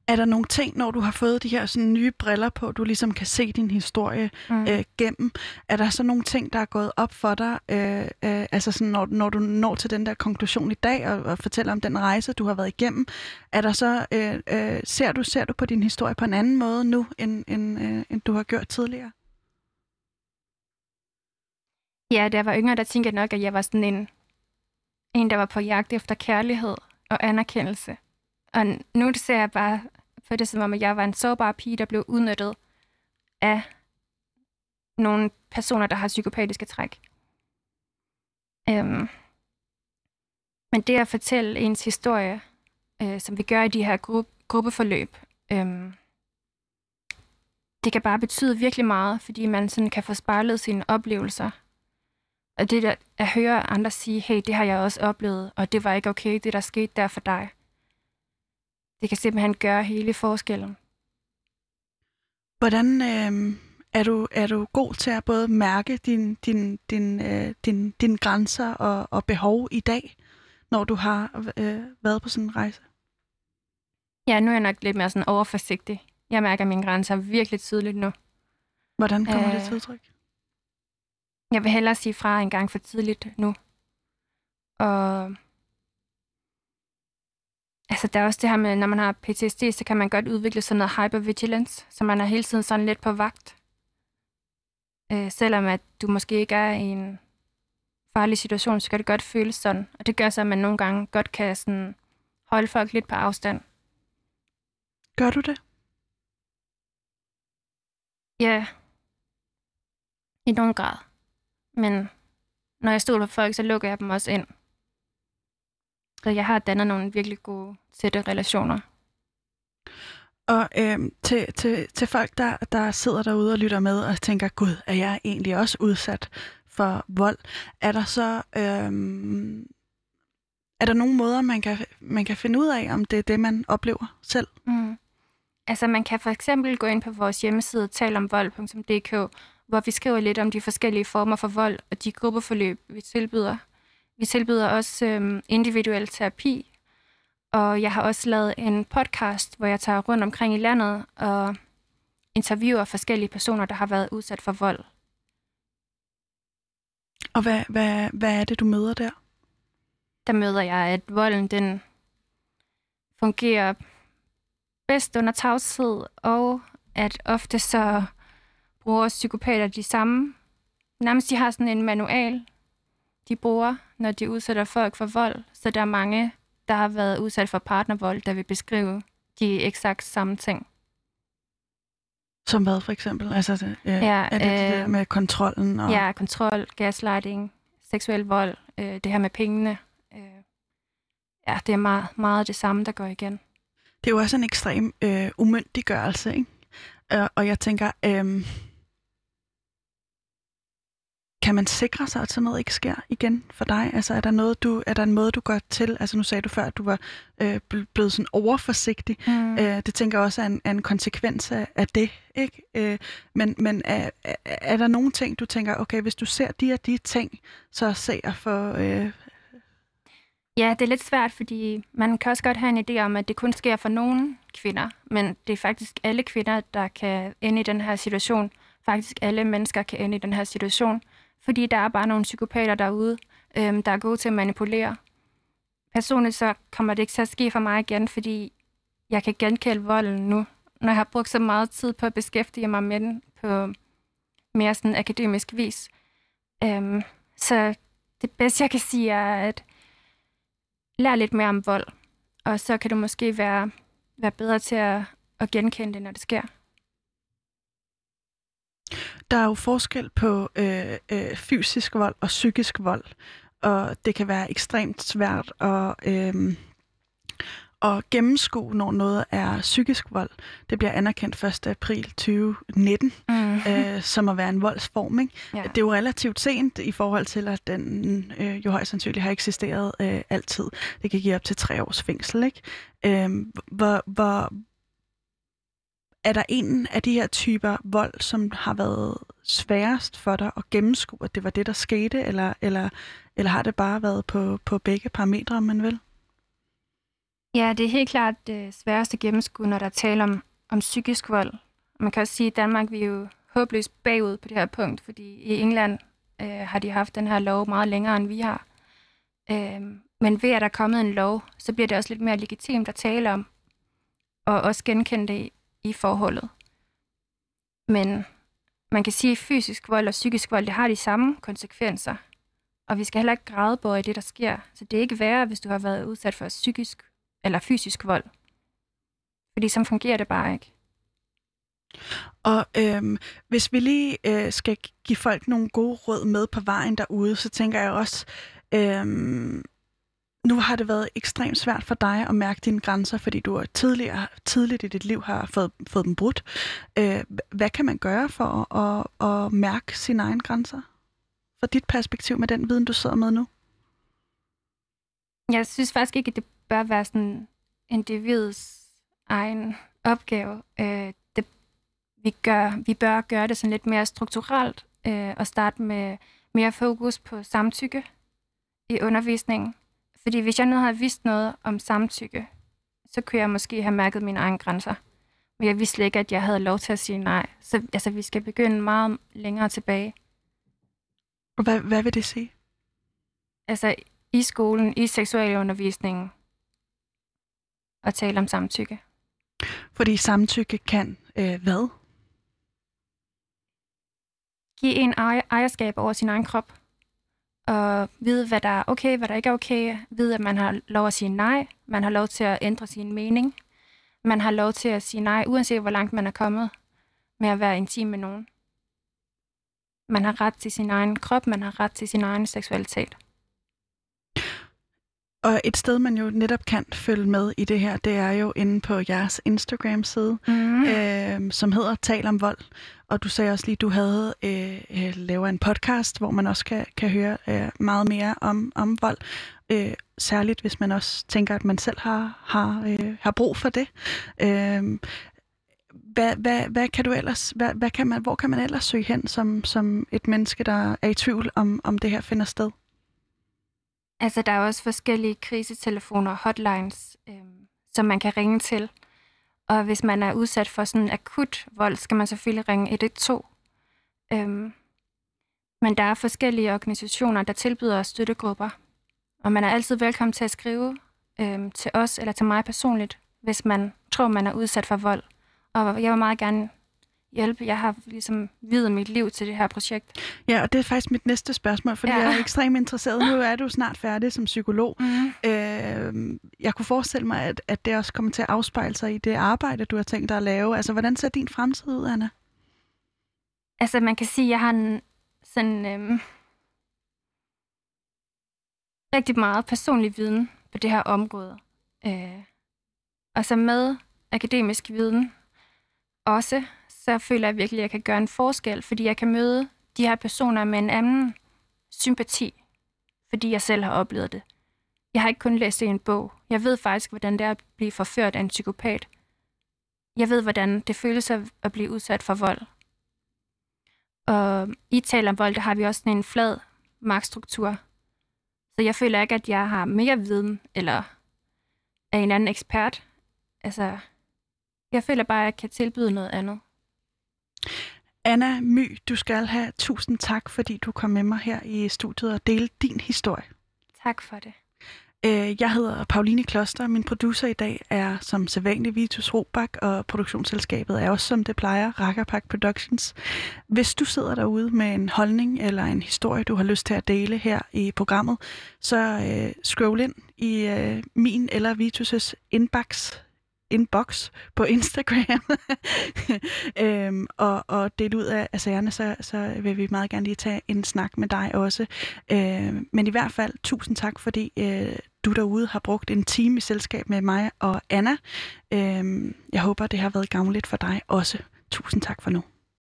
Er der nogle ting, når du har fået de her sådan nye briller på, du ligesom kan se din historie mm. øh, gennem, er der så nogle ting, der er gået op for dig, øh, øh, altså sådan, når, når du når til den der konklusion i dag og, og fortæller om den rejse, du har været igennem, er der så, øh, øh, ser, du, ser du på din historie på en anden måde nu, end, end, øh, end du har gjort tidligere? Ja, da jeg var yngre, der tænkte jeg nok, at jeg var sådan en, en, der var på jagt efter kærlighed og anerkendelse. Og nu ser jeg bare for det som om, at jeg var en sårbar pige, der blev udnyttet af nogle personer, der har psykopatiske træk. Øhm. Men det at fortælle ens historie, øh, som vi gør i de her gru- gruppeforløb, øhm, det kan bare betyde virkelig meget, fordi man sådan kan få spejlet sine oplevelser. Og det der, at høre andre sige, hey, det har jeg også oplevet, og det var ikke okay, det der skete der for dig det kan simpelthen gøre hele forskellen. Hvordan øh, er, du, er du god til at både mærke din, din, din, øh, din, din grænser og, og behov i dag, når du har øh, været på sådan en rejse? Ja, nu er jeg nok lidt mere sådan overforsigtig. Jeg mærker mine grænser virkelig tydeligt nu. Hvordan kommer øh, det til udtryk? Jeg vil hellere sige fra en gang for tidligt nu. Og Altså, der er også det her med, når man har PTSD, så kan man godt udvikle sådan noget hypervigilance, så man er hele tiden sådan lidt på vagt. Øh, selvom at du måske ikke er i en farlig situation, så kan det godt føles sådan. Og det gør så, at man nogle gange godt kan sådan holde folk lidt på afstand. Gør du det? Ja, i nogen grad. Men når jeg stoler på folk, så lukker jeg dem også ind. Så jeg har dannet nogle virkelig gode, tætte relationer. Og øhm, til, til, til folk, der, der sidder derude og lytter med og tænker, gud, er jeg egentlig også udsat for vold? Er der så øhm, er der nogle måder, man kan, man kan finde ud af, om det er det, man oplever selv? Mm. Altså man kan for eksempel gå ind på vores hjemmeside talomvold.dk, hvor vi skriver lidt om de forskellige former for vold og de gruppeforløb, vi tilbyder. Vi tilbyder også øhm, individuel terapi, og jeg har også lavet en podcast, hvor jeg tager rundt omkring i landet og interviewer forskellige personer, der har været udsat for vold. Og hvad, hvad, hvad er det, du møder der? Der møder jeg, at volden den fungerer bedst under tavshed, og at ofte så bruger psykopater de samme. Nærmest de har sådan en manual, de bruger, når de udsætter folk for vold. Så der er mange, der har været udsat for partnervold, der vil beskrive de eksakt samme ting. Som hvad for eksempel? Altså, det, øh, Ja, er det det der øh, med kontrollen? Og... Ja, kontrol, gaslighting, seksuel vold, øh, det her med pengene. Øh, ja, det er meget, meget det samme, der går igen. Det er jo også en ekstrem øh, umyndiggørelse, ikke? Øh, og jeg tænker, øh, kan man sikre sig, at sådan noget ikke sker igen for dig? Altså er der, noget, du, er der en måde, du går til? Altså nu sagde du før, at du var øh, bl- blevet sådan overforsigtig. Mm. Øh, det tænker jeg også er en, er en konsekvens af, af det, ikke? Øh, men men er, er, er der nogle ting, du tænker, okay, hvis du ser de og de ting, så ser jeg for... Øh, Ja, det er lidt svært, fordi man kan også godt have en idé om, at det kun sker for nogle kvinder, men det er faktisk alle kvinder, der kan ende i den her situation. Faktisk alle mennesker kan ende i den her situation, fordi der er bare nogle psykopater derude, øhm, der er gode til at manipulere. Personligt så kommer det ikke til at ske for mig igen, fordi jeg kan genkende volden nu, når jeg har brugt så meget tid på at beskæftige mig med den på mere sådan akademisk vis. Øhm, så det bedste, jeg kan sige, er, at lære lidt mere om vold, og så kan du måske være, være bedre til at, at genkende det, når det sker. Der er jo forskel på øh, øh, fysisk vold og psykisk vold, og det kan være ekstremt svært at, øh, at gennemskue, når noget er psykisk vold. Det bliver anerkendt 1. april 2019 Mm. øh, som at være en voldsform. Ikke? Ja. Det er jo relativt sent i forhold til, at den øh, jo højst sandsynligt har eksisteret øh, altid. Det kan give op til tre års fængsel. Ikke? Øh, hvor, hvor, er der en af de her typer vold, som har været sværest for dig at gennemskue, at det var det, der skete, eller, eller, eller har det bare været på, på begge parametre, om man vil? Ja, det er helt klart det sværeste gennemskue, når der er tale om, om psykisk vold. Man kan også sige, at Danmark vi er jo håbløst bagud på det her punkt, fordi i England øh, har de haft den her lov meget længere, end vi har. Øh, men ved at der er kommet en lov, så bliver det også lidt mere legitimt at tale om, og også genkende det i, forholdet. Men man kan sige, at fysisk vold og psykisk vold, det har de samme konsekvenser. Og vi skal heller ikke græde i det, der sker. Så det er ikke værre, hvis du har været udsat for psykisk eller fysisk vold. Fordi så fungerer det bare ikke. Og øhm, hvis vi lige øh, skal give folk nogle gode råd med på vejen derude, så tænker jeg også, øhm, nu har det været ekstremt svært for dig at mærke dine grænser, fordi du tidligere, tidligt i dit liv har fået, fået dem brudt. Øh, hvad kan man gøre for at, at, at mærke sine egne grænser? Fra dit perspektiv med den viden, du sidder med nu? Jeg synes faktisk ikke, at det bør være sådan individets egen opgave. Øh, det, vi, gør, vi bør gøre det sådan lidt mere strukturelt øh, og starte med mere fokus på samtykke i undervisningen. Fordi hvis jeg nu havde vidst noget om samtykke, så kunne jeg måske have mærket mine egne grænser. Men jeg vidste ikke, at jeg havde lov til at sige nej. Så altså, vi skal begynde meget længere tilbage. Og hvad, hvad vil det sige? Altså i skolen, i seksualundervisningen, at tale om samtykke. Fordi samtykke kan øh, hvad? Give en ejer, ejerskab over sin egen krop. Og vide, hvad der er okay, hvad der ikke er okay. Vide, at man har lov at sige nej. Man har lov til at ændre sin mening. Man har lov til at sige nej, uanset hvor langt man er kommet med at være intim med nogen. Man har ret til sin egen krop, man har ret til sin egen seksualitet. Og et sted, man jo netop kan følge med i det her, det er jo inde på jeres Instagram-side, Mm. øh, som hedder Tal om vold. Og du sagde også lige, at du havde øh, øh, lavet en podcast, hvor man også kan, kan høre øh, meget mere om, om vold. Øh, særligt hvis man også tænker, at man selv har, har, øh, har brug for det. Øh, hvad, hvad, hvad kan du ellers, hvad, hvad kan man, hvor kan man ellers søge hen som, som et menneske, der er i tvivl om, om det her finder sted? Altså, der er også forskellige krisetelefoner, hotlines, øhm, som man kan ringe til. Og hvis man er udsat for sådan akut vold, skal man selvfølgelig ringe 112. Øhm, men der er forskellige organisationer, der tilbyder støttegrupper. Og man er altid velkommen til at skrive øhm, til os eller til mig personligt, hvis man tror, man er udsat for vold. Og jeg vil meget gerne hjælpe. Jeg har ligesom videt mit liv til det her projekt. Ja, og det er faktisk mit næste spørgsmål, fordi ja. Jeg er ekstremt interesseret. Nu er du snart færdig som psykolog. Mm. Øh, jeg kunne forestille mig, at, at det også kommer til at afspejle sig i det arbejde, du har tænkt dig at lave. Altså, hvordan ser din fremtid ud, Anna? Altså, man kan sige, at jeg har en sådan øhm, rigtig meget personlig viden på det her område. Øh, og så med akademisk viden også, så føler jeg virkelig, at jeg kan gøre en forskel, fordi jeg kan møde de her personer med en anden sympati, fordi jeg selv har oplevet det. Jeg har ikke kun læst det i en bog. Jeg ved faktisk, hvordan det er at blive forført af en psykopat. Jeg ved, hvordan det føles at at blive udsat for vold. Og i tal om vold, der har vi også sådan en flad magtstruktur. Så jeg føler ikke, at jeg har mere viden, eller er en anden ekspert. Altså, jeg føler bare, at jeg kan tilbyde noget andet. Anna My, du skal have tusind tak, fordi du kom med mig her i studiet og delte din historie. Tak for det. Øh, Jeg hedder Pauline Kloster, min producer i dag er som sædvanlig Vitus Robak, og produktionsselskabet er også som det plejer, Rakkerpak Productions. Hvis du sidder derude med en holdning eller en historie, du har lyst til at dele her i programmet, så øh, scroll ind i øh, min eller Vitus' inbox, inbox på Instagram *laughs* øhm, og, og dele ud af, af sagerne, så, så vil vi meget gerne lige tage en snak med dig også. Øhm, men i hvert fald, tusind tak, fordi øh, du derude har brugt en time i selskab med mig og Anna. Øhm, jeg håber, det har været gavnligt for dig også. Tusind tak for nu.